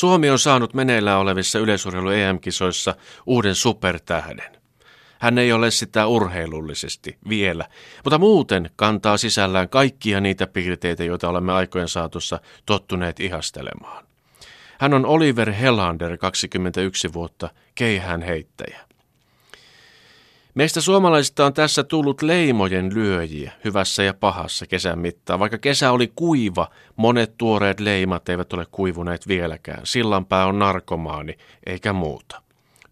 Suomi on saanut meneillään olevissa yleisurheilu EM-kisoissa uuden supertähden. Hän ei ole sitä urheilullisesti vielä, mutta muuten kantaa sisällään kaikkia niitä piirteitä, joita olemme aikojen saatossa tottuneet ihastelemaan. Hän on Oliver Helander, 21 vuotta, keihään heittäjä. Meistä suomalaisista on tässä tullut leimojen lyöjiä hyvässä ja pahassa kesän mittaan. Vaikka kesä oli kuiva, monet tuoreet leimat eivät ole kuivuneet vieläkään. Sillanpää on narkomaani, eikä muuta.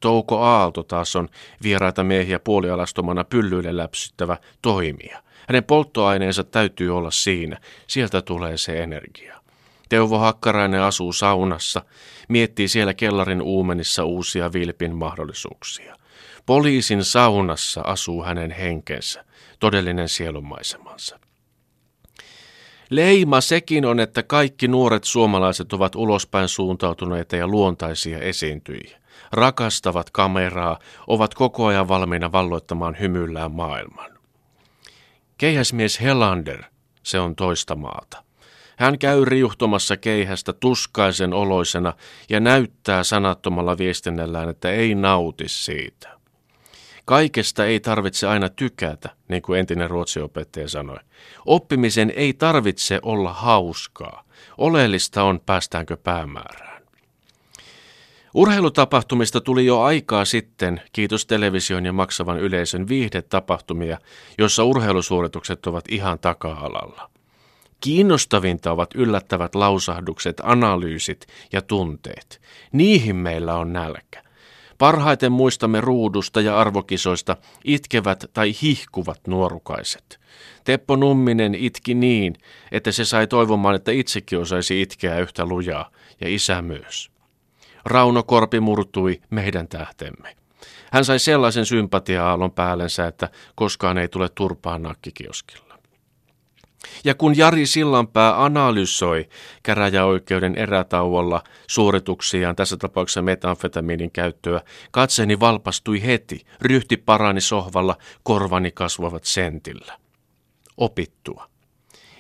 Touko Aalto taas on vieraita miehiä puolialastomana pyllyille läpsyttävä toimija. Hänen polttoaineensa täytyy olla siinä, sieltä tulee se energia. Teuvo Hakkarainen asuu saunassa, miettii siellä kellarin uumenissa uusia vilpin mahdollisuuksia. Poliisin saunassa asuu hänen henkensä, todellinen sielunmaisemansa. Leima sekin on, että kaikki nuoret suomalaiset ovat ulospäin suuntautuneita ja luontaisia esiintyjiä. Rakastavat kameraa, ovat koko ajan valmiina valloittamaan hymyllään maailman. Keihäsmies Helander, se on toista maata. Hän käy riuhtomassa keihästä tuskaisen oloisena ja näyttää sanattomalla viestinnällään, että ei nauti siitä. Kaikesta ei tarvitse aina tykätä, niin kuin entinen ruotsiopettaja sanoi. Oppimisen ei tarvitse olla hauskaa. Oleellista on, päästäänkö päämäärään. Urheilutapahtumista tuli jo aikaa sitten, kiitos television ja maksavan yleisön viihdetapahtumia, joissa urheilusuoritukset ovat ihan taka-alalla. Kiinnostavinta ovat yllättävät lausahdukset, analyysit ja tunteet. Niihin meillä on nälkä. Parhaiten muistamme ruudusta ja arvokisoista itkevät tai hihkuvat nuorukaiset. Teppo Numminen itki niin, että se sai toivomaan, että itsekin osaisi itkeä yhtä lujaa, ja isä myös. Rauno Korpi murtui meidän tähtemme. Hän sai sellaisen sympatia-aallon päällensä, että koskaan ei tule turpaan nakkikioskilla. Ja kun Jari Sillanpää analysoi käräjäoikeuden erätauolla suorituksiaan, tässä tapauksessa metamfetamiinin käyttöä, katseeni valpastui heti, ryhti parani sohvalla, korvani kasvavat sentillä. Opittua.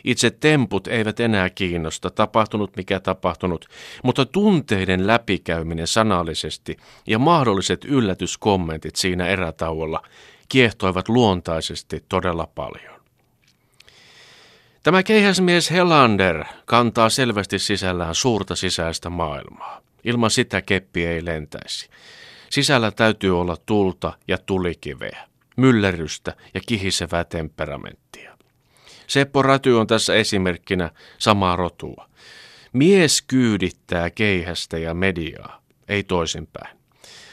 Itse temput eivät enää kiinnosta, tapahtunut mikä tapahtunut, mutta tunteiden läpikäyminen sanallisesti ja mahdolliset yllätyskommentit siinä erätauolla kiehtoivat luontaisesti todella paljon. Tämä keihäsmies Helander kantaa selvästi sisällään suurta sisäistä maailmaa. Ilman sitä keppi ei lentäisi. Sisällä täytyy olla tulta ja tulikiveä, myllerrystä ja kihisevää temperamenttia. Seppo Räty on tässä esimerkkinä samaa rotua. Mies kyydittää keihästä ja mediaa, ei toisinpäin.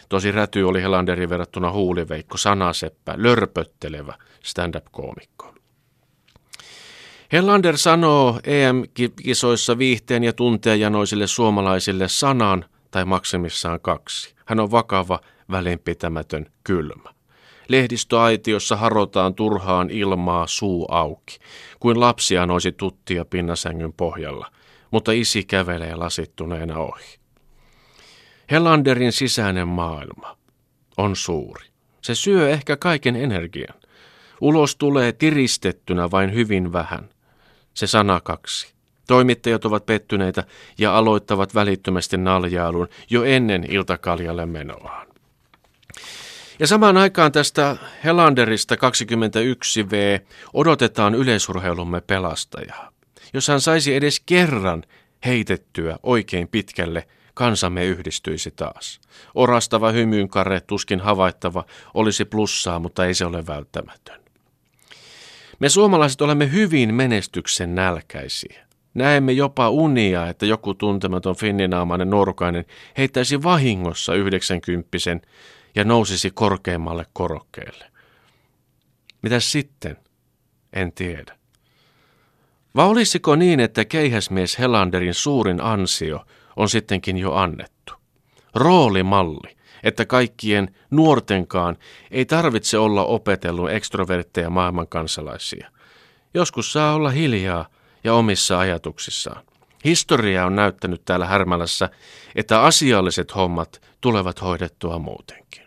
Tosi Räty oli Helanderin verrattuna huuliveikko, sanaseppä, lörpöttelevä stand-up-koomikko. Hellander sanoo EM-kisoissa viihteen ja tunteajanoisille suomalaisille sanan tai maksimissaan kaksi. Hän on vakava, välinpitämätön, kylmä. Lehdistöaitiossa harotaan turhaan ilmaa suu auki, kuin lapsia noisi tuttia pinnasängyn pohjalla, mutta isi kävelee lasittuneena ohi. Hellanderin sisäinen maailma on suuri. Se syö ehkä kaiken energian. Ulos tulee tiristettynä vain hyvin vähän se sana kaksi. Toimittajat ovat pettyneitä ja aloittavat välittömästi naljailun jo ennen iltakaljalle menoaan. Ja samaan aikaan tästä Helanderista 21V odotetaan yleisurheilumme pelastajaa. Jos hän saisi edes kerran heitettyä oikein pitkälle, kansamme yhdistyisi taas. Orastava hymyynkarre, tuskin havaittava, olisi plussaa, mutta ei se ole välttämätön. Me suomalaiset olemme hyvin menestyksen nälkäisiä. Näemme jopa unia, että joku tuntematon finninaamainen nuorukainen heittäisi vahingossa yhdeksänkymppisen ja nousisi korkeammalle korokkeelle. Mitä sitten? En tiedä. Vai olisiko niin, että keihäsmies Helanderin suurin ansio on sittenkin jo annettu? Roolimalli että kaikkien nuortenkaan ei tarvitse olla opetellut ekstrovertteja maailman kansalaisia. Joskus saa olla hiljaa ja omissa ajatuksissaan. Historia on näyttänyt täällä Härmälässä, että asialliset hommat tulevat hoidettua muutenkin.